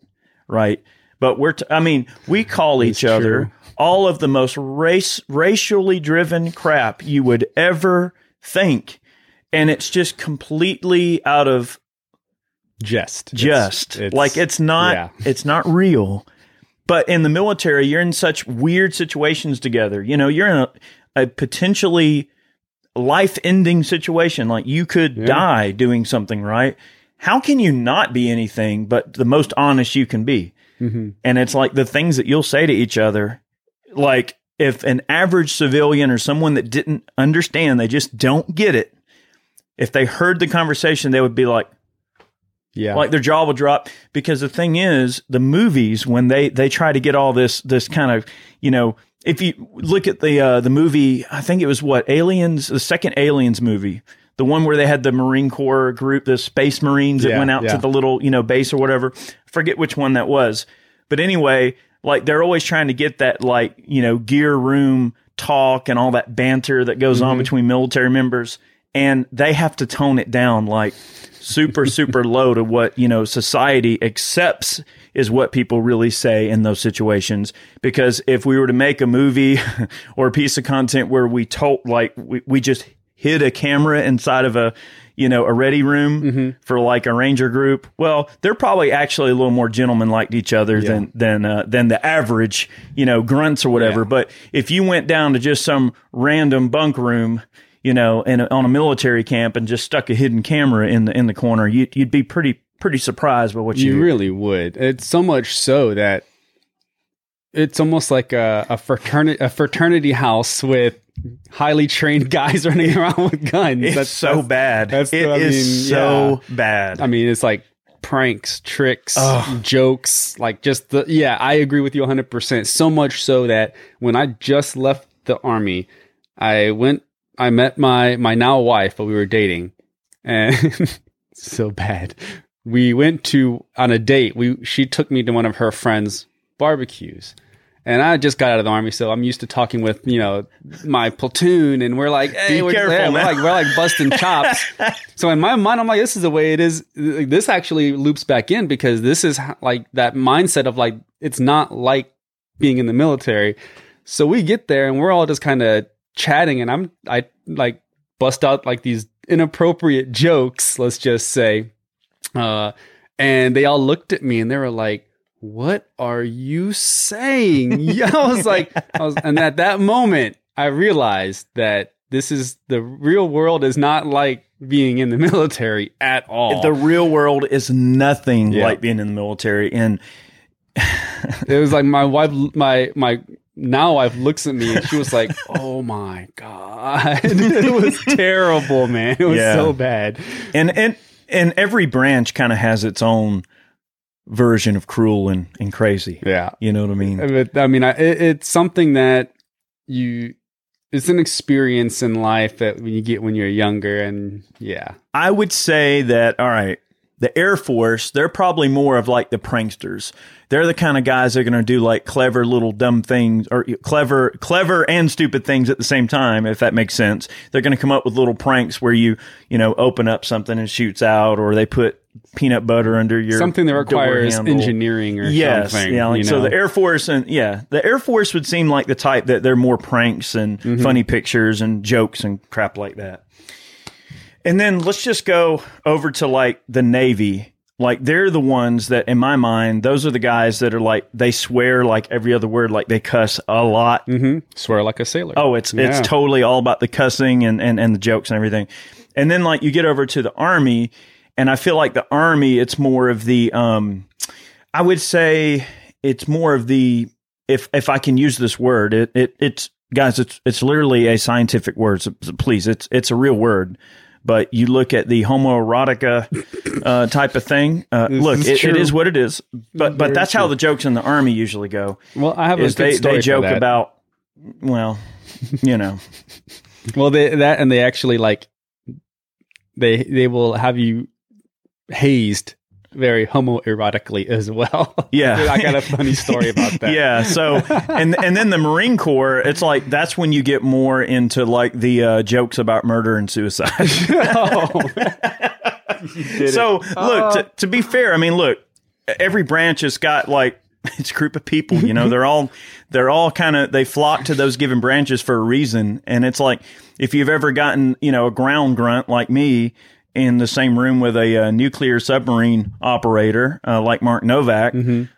right? But we're, t- I mean, we call each other all of the most race racially driven crap you would ever think and it's just completely out of Jest. It's- just it's- like it's not yeah. it's not real. But in the military you're in such weird situations together. You know you're in a, a potentially life ending situation. Like you could die doing something right? How can you not be anything but the most honest you can be? Mhm. and it's like the things that you'll say to each other like if an average civilian or someone that didn't understand they just don't get it if they heard the conversation they would be like Yeah. like their jaw will drop because the thing is the movies when they they try to get all this this kind of you know if you look at the uh the movie i think it was what aliens the second aliens movie the one where they had the marine corps group the space marines that Yeah, went out yeah. to the little you know base or whatever forget which one that was but anyway like they're always trying to get that like you know gear room talk and all that banter that goes Mm-hmm. on between military members and they have to tone it down like super super low to what you know society accepts is what people really say in those situations. Because if we were to make a movie [laughs] or a piece of content where we told like we, we just hid a camera inside of a you know a ready room for like a ranger group well they're probably actually a little more gentleman like each other than than uh, than the average you know grunts or whatever. Yeah. but if you went down to just some random bunk room you know, in a, on a military camp and just stuck a hidden camera in the in the corner, you, you'd be pretty pretty surprised by what you, You really would. It's so much so that it's almost like a, a fraternity a fraternity house with highly trained guys [laughs] running around with guns. It's That's so that's- bad. that's It the- is mean, so bad. I mean, it's like pranks, tricks, Ugh. jokes, like just the yeah, I agree with you 100%. So much so that when I just left the army, I went I met my my now wife, but we were dating. and [laughs] so bad. We went to on a date. We she took me to one of her friends' barbecues. And I just got out of the army, so I'm used to talking with you know my platoon, and we're like, hey, Be we're, careful yeah, we're like we're like busting [laughs] chops. so in my mind, I'm like, this is the way it is. This actually loops back in because this is like that mindset of like it's not like being in the military. So we get there and we're all just kind of chatting, and I'm I like bust out like these inappropriate jokes, let's just say, uh, and they all looked at me and they were like. What are you saying? [laughs] Yeah, I was like, I was, and at that moment, I realized that this is the real world is not like being in the [laughs] military at all. The real world is nothing Yeah. like being in the military. And it was like my wife, my my now wife looks at me and she was like, [laughs] "Oh my god, [laughs] it was terrible, man. It was Yeah. so bad." and and and every branch kind of has its own version of cruel and, and crazy. Yeah, You know what I mean? Uh, but, I mean, I, it, it's something that you. It's an experience in life that when you get when you're younger, and yeah, I would say that all right, the Air Force, they're probably more of like the pranksters. They're the kind of guys that are going to do like clever little dumb things or clever clever and stupid things at the same time if that makes sense. They're going to come up with little pranks where you, you know, open up something and shoots out or they put peanut butter under your something that requires engineering or Yes, something. yeah. Like, you so the Air Force and yeah, the Air Force would seem like the type that they're more pranks and Mm-hmm. funny pictures and jokes and crap like that. And then let's just go over to like the Navy. Like they're the ones that, in my mind, those are the guys that are like they swear like every other word, like they cuss a lot. Mm-hmm. swear like a sailor. Oh, it's Yeah. it's totally all about the cussing and, and and the jokes and everything. And then like you get over to the army, and I feel like the army, it's more of the um, I would say it's more of the if if I can use this word, it it it's guys, it's it's literally a scientific word. So so please, it's it's a real word. But you look at the homoerotica uh, type of thing. Uh, look, is it, it true. is what it is. But but Very that's how the jokes in the army usually go. well, I have a good they story they for joke that. about well, you know. [laughs] Well, they that and they actually like they they will have you hazed very homoerotically as well. [laughs] Yeah. I got a funny story [laughs] about that. Yeah. So, and and then the Marine Corps, it's like that's when you get more into like the uh, jokes about murder and suicide. [laughs] oh, so, look, to, to be fair, I mean, look, every branch has got like it's a group of people. You know, they're all they're all kind of they flock to those given branches for a reason, and it's like if you've ever gotten you know a ground grunt like me. In the same room with a uh, nuclear submarine operator uh, like Mark Novak.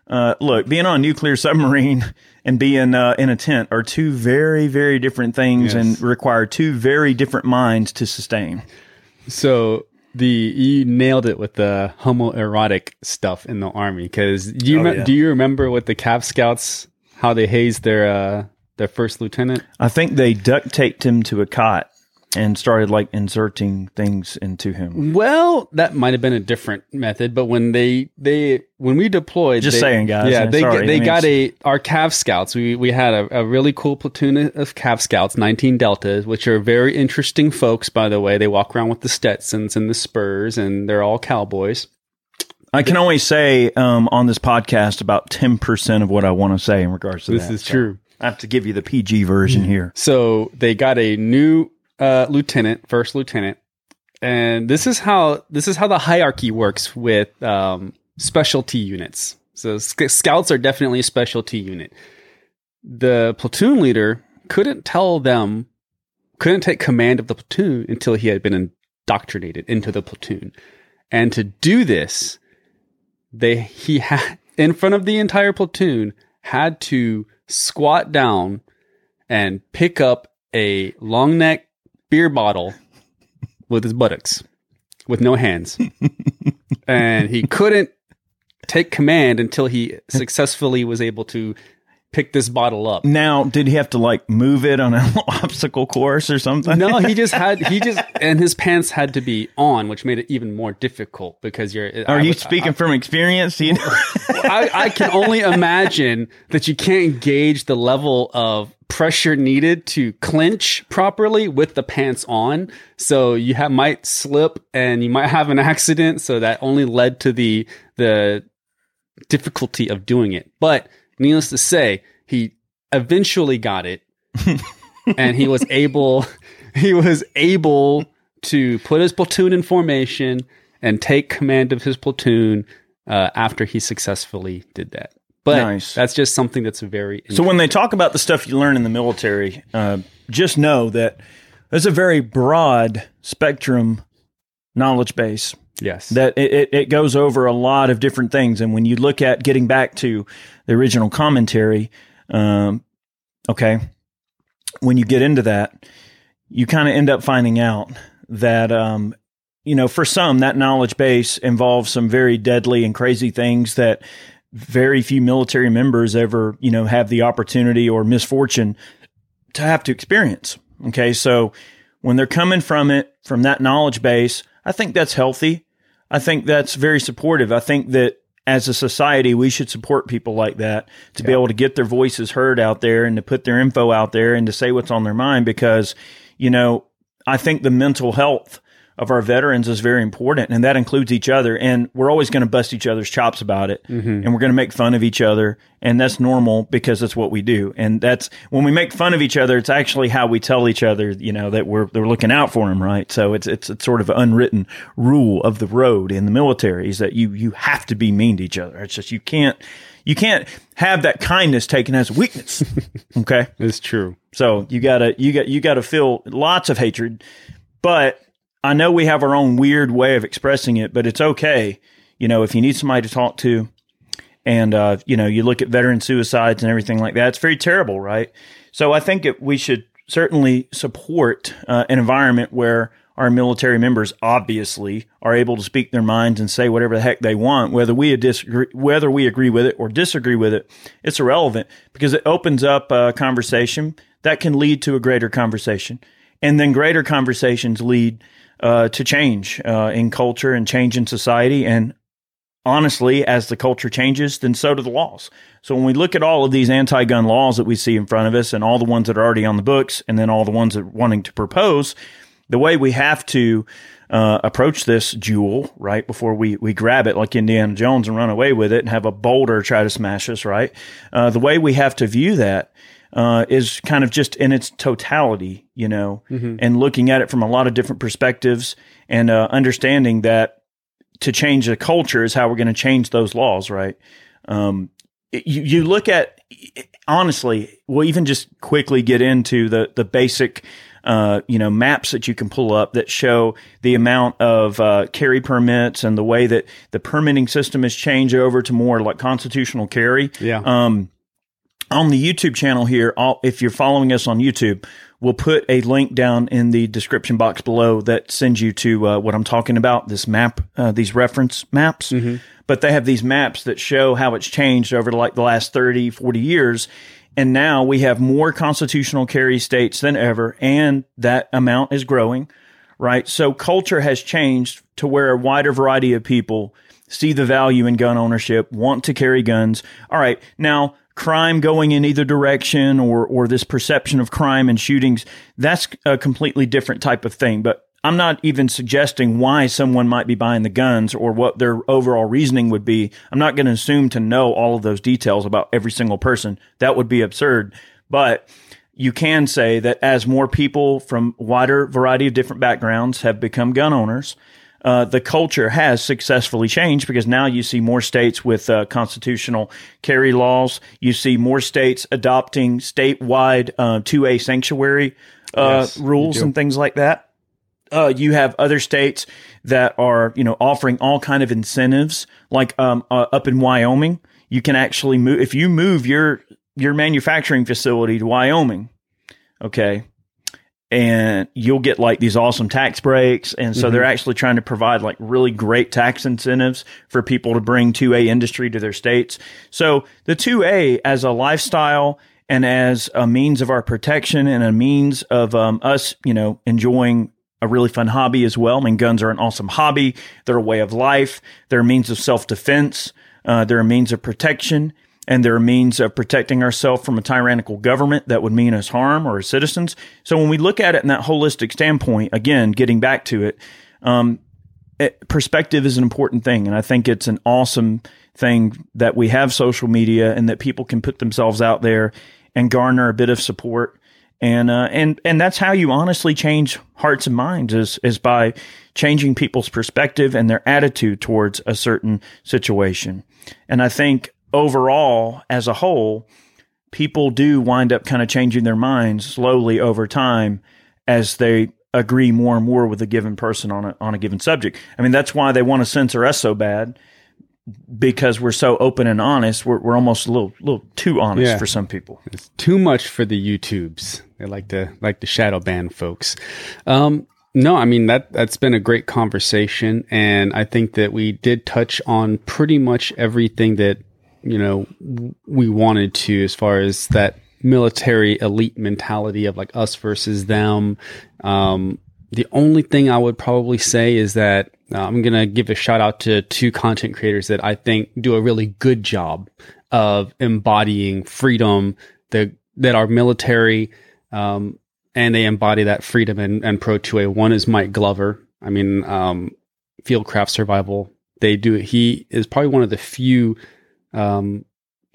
Uh, look, being on a nuclear [laughs] submarine and being uh, in a tent are two very, very different things Yes. and require two very different minds to sustain. So the you nailed it with the homoerotic stuff in the army because do you Oh, me- yeah. do you remember with the Cav Scouts how they hazed their uh, their first lieutenant? I think they duct taped him to a cot and started like inserting things into him. Well, that might have been a different method, but when they they when we deployed, Just they- saying, guys. Yeah, I'm they sorry. they I mean, got a our Cav Scouts. We we had a, a really cool platoon of Cav Scouts, nineteen Deltas, which are very interesting folks. By the way, they walk around with the Stetsons and the Spurs, and they're all cowboys. I can only say um, on this podcast about 10% of what I want to say in regards to This that. is So true. I have to give you the PG version here. So they got a new uh, lieutenant, first lieutenant, and this is how this is how the hierarchy works with um, specialty units. So sc- scouts are definitely a specialty unit. The platoon leader couldn't tell them, couldn't take command of the platoon until he had been indoctrinated into the platoon, and to do this, they he had in front of the entire platoon had to squat down and pick up a long neck beer bottle with his buttocks with no hands. [laughs] and he couldn't take command until he successfully was able to pick this bottle up. Now, did he have to like move it on an [laughs] obstacle course or something? No, he just had he just [laughs] and his pants had to be on, which made it even more difficult because you're. Are I you would- speaking from experience? You know? I, I can only imagine that you can't gauge the level of pressure needed to clinch properly with the pants on. So you have, might slip and you might have an accident. So that only led to the the difficulty of doing it. But needless to say, he eventually got it, [laughs] and he was able [laughs] he was able to put his platoon in formation and take command of his platoon uh, after he successfully did that. But Nice. that's just something that's very So when they talk about the stuff you learn in the military, uh, just know that there's a very broad spectrum knowledge base yes that it, it, it goes over a lot of different things. And when you look at getting back to the original commentary, um, okay, when you get into that, you kind of end up finding out that, um, you know, for some, that knowledge base involves some very deadly and crazy things that very few military members ever, you know, have the opportunity or misfortune to have to experience. Okay. So when they're coming from it, from that knowledge base, I think that's healthy. I think that's very supportive. I think that as a society, we should support people like that to be able to get their voices heard out there and to put their info out there and to say what's on their mind because, you know, I think the mental health of our veterans is very important and that includes each other and we're always going to bust each other's chops about it mm-hmm. and we're going to make fun of each other and that's normal because that's what we do and that's when we make fun of each other it's actually how we tell each other you know that we're they're looking out for them right? So it's it's, it's sort of unwritten rule of the road in the military is that you you have to be mean to each other. It's just you can't you can't have that kindness taken as weakness [laughs] okay? It's true. So you gotta you got you gotta feel lots of hatred, but I know we have our own weird way of expressing it, but it's okay. You know, if you need somebody to talk to, and uh, you know, you look at veteran suicides and everything like that, it's very terrible, right? So I think it, we should certainly support uh, an environment where our military members obviously are able to speak their minds and say whatever the heck they want, whether we disagree, whether we agree with it or disagree with it. It's irrelevant because it opens up a conversation that can lead to a greater conversation, and then greater conversations lead uh, to change uh, in culture and change in society. And honestly, as the culture changes, then so do the laws. So when we look at all of these anti-gun laws that we see in front of us, and all the ones that are already on the books, and then all the ones that are wanting to propose, the way we have to uh, approach this jewel, right, before we, we grab it like Indiana Jones and run away with it and have a boulder try to smash us, right? Uh, the way we have to view that uh, is kind of just in its totality, you know, and looking at it from a lot of different perspectives and uh, understanding that to change the culture is how we're going to change those laws, right? Um, it- you, you look at honestly, we'll even just quickly get into the the basic. Uh, you know, maps that you can pull up that show the amount of uh, carry permits and the way that the permitting system has changed over to more like constitutional carry yeah um, on the YouTube channel here, I'll, if you're following us on YouTube, we'll put a link down in the description box below that sends you to uh, what I'm talking about. This map, uh, these reference maps, but they have these maps that show how it's changed over like the last 30, 40 years. And now we have more constitutional carry states than ever, and that amount is growing, right? So culture has changed to where a wider variety of people see the value in gun ownership, want to carry guns. All right, now crime going in either direction or or this perception of crime and shootings, that's a completely different type of thing. But I'm not even suggesting why someone might be buying the guns or what their overall reasoning would be. I'm not going to assume to know all of those details about every single person. That would be absurd. But you can say that as more people from wider variety of different backgrounds have become gun owners, uh, the culture has successfully changed because now you see more states with uh, constitutional carry laws. You see more states adopting statewide uh, 2A sanctuary uh, Yes, rules and things like that. Uh, you have other states that are, you know, offering all kind of incentives, like um, uh, up in Wyoming. You can actually move if you move your your manufacturing facility to Wyoming. Okay, and you'll get like these awesome tax breaks. And so they're actually trying to provide like really great tax incentives for people to bring 2A industry to their states. So the 2A as a lifestyle and as a means of our protection and a means of um, us, you know, enjoying a really fun hobby as well. I mean, guns are an awesome hobby. They're a way of life. They're a means of self defense. Uh, they're a means of protection and they're a means of protecting ourselves from a tyrannical government that would mean us harm or as citizens. So when we look at it in that holistic standpoint, again, getting back to it, um, it, perspective is an important thing. And I think it's an awesome thing that we have social media and that people can put themselves out there and garner a bit of support. And, uh, and, and that's how you honestly change hearts and minds is, is by changing people's perspective and their attitude towards a certain situation. And I think overall, as a whole, people do wind up kind of changing their minds slowly over time as they agree more and more with a given person on a on a given subject. I mean, that's why they want to censor us so bad because we're so open and honest. We're we're almost a little little too honest Yeah. for some people. It's too much for the YouTubes. They like to like to shadow ban folks. Um, no, I mean that that's been a great conversation, and I think that we did touch on pretty much everything that you know we wanted to, as far as that military elite mentality of like us versus them. Um, the only thing I would probably say is that uh, I'm going to give a shout out to two content creators that I think do a really good job of embodying freedom that that our military um, and they embody that freedom and, and pro 2A. One is Mike Glover. I mean, um, Fieldcraft Survival. They do. He is probably one of the few um,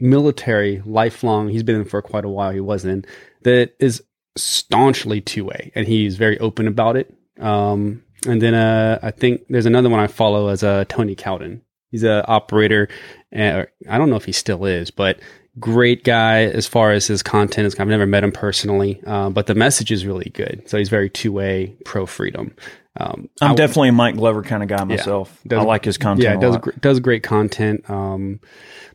military lifelong. He's been in for quite a while. He was in that is staunchly 2A, and he's very open about it. Um, and then uh, I think there's another one I follow as uh, Tony Cowden. He's a operator. Uh, I don't know if he still is, but great guy as far as his content is. I've never met him personally, uh, but the message is really good. So he's very 2A pro freedom. Um, I'm I- definitely a Mike Glover kind of guy myself. Does- I like his content. yeah, a does gr- does great content. Um,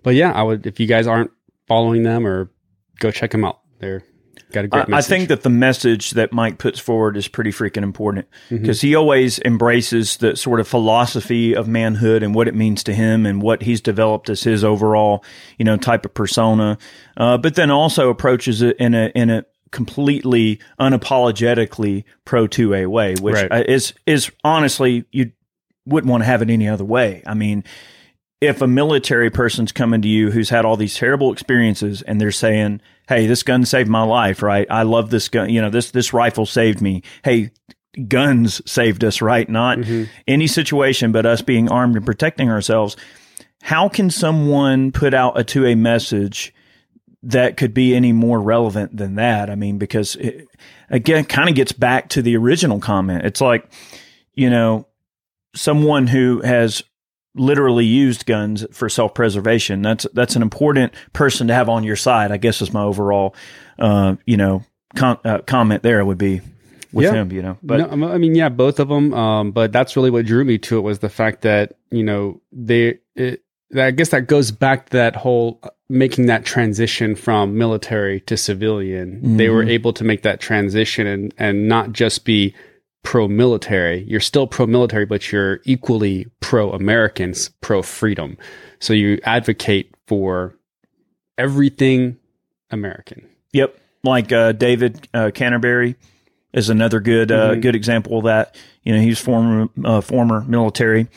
but yeah, I would if you guys aren't following them or go check them out. They're got a great I, I think that the message that Mike puts forward is pretty freaking important Mm-hmm. because he always embraces the sort of philosophy of manhood and what it means to him and what he's developed as his overall, you know, type of persona. Uh, but then also approaches it in a in a completely unapologetically pro 2A way, which Right. is is honestly you wouldn't want to have it any other way. I mean, if a military person's coming to you who's had all these terrible experiences and they're saying, "Hey, this gun saved my life," right? I love this gun. You know, this this rifle saved me. Hey, guns saved us, right? Not mm-hmm. any situation, but us being armed and protecting ourselves. How can someone put out a 2A message that could be any more relevant than that? I mean, because it, again, kind of gets back to the original comment. It's like, you know, someone who has literally used guns for self preservation. That's that's an important person to have on your side. I guess is my overall, uh, you know, com- uh, comment there would be with Yeah. him. You know, but no, I'm- mean, yeah, both of them. Um, but that's really what drew me to it was the fact that you know they. It, I guess that goes back to that whole uh, making that transition from military to civilian. They were able to make that transition and and not just be pro military. You're still pro military, but you're equally pro Americans, pro freedom. So you advocate for everything American. Yep, like uh, David uh, Canterbury is another good uh, good example of that. You know, he's former uh, former military,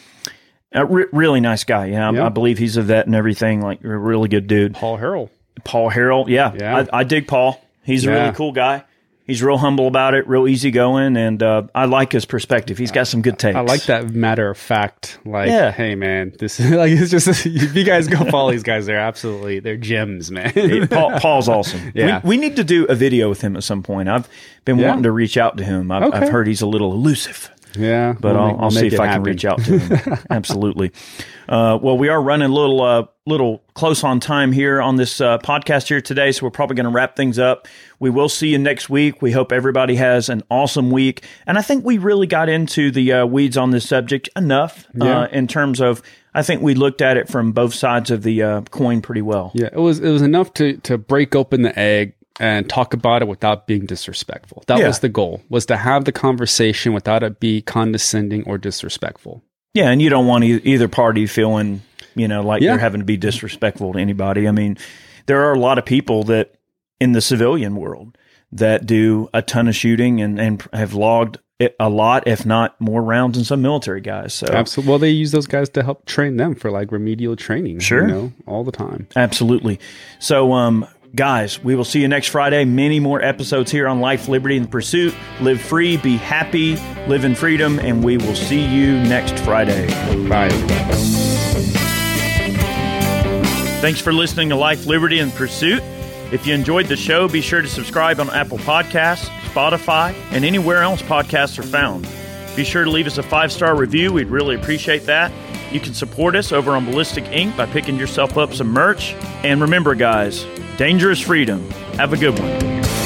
a re- really nice guy. Yeah, I, Yeah. I believe he's a vet and everything. Like a really good dude. Paul Harrell. Paul Harrell, yeah, Yeah. I, I dig Paul. He's a really cool guy. He's real humble about it, real easygoing, and uh, I like his perspective. He's got some good takes. I like that matter of fact. Like, Yeah. hey man, this is [laughs] like it's just if you guys go follow these guys, they're absolutely they're gems, man. Paul, [laughs] Paul's awesome. Yeah. We, we need to do a video with him at some point. I've been Yeah. wanting to reach out to him. I've, Okay. I've heard he's a little elusive. yeah, but we'll I'll, make- I'll we'll see if I can reach out to him. [laughs] Absolutely. Uh, well, we are running a little, uh, little close on time here on this uh, podcast here today, so we're probably going to wrap things up. We will see you next week. We hope everybody has an awesome week, and I think we really got into the uh, weeds on this subject enough Yeah. uh, in terms of. I think we looked at it from both sides of the uh, coin pretty well. Yeah, it was it was enough to to break open the egg and talk about it without being disrespectful. That Yeah. was the goal, was to have the conversation without it be condescending or disrespectful. Yeah, and you don't want e- either party feeling, you know, like Yeah. you're having to be disrespectful to anybody. I mean, there are a lot of people that in the civilian world that do a ton of shooting and, and have logged a lot, if not more rounds than some military guys. So Absolutely. Well, they use those guys to help train them for like remedial training. Sure. You know, all the time. Absolutely. So, um, guys, we will see you next Friday. Many more episodes here on Life, Liberty, and the Pursuit. Live free, be happy, live in freedom, and we will see you next Friday. Bye. Thanks for listening to Life, Liberty, and Pursuit. If you enjoyed the show, be sure to subscribe on Apple Podcasts, Spotify, and anywhere else podcasts are found. Be sure to leave us a five star review. We'd really appreciate that. You can support us over on Ballistic Ink by picking yourself up some merch. And remember, guys, dangerous freedom. Have a good one.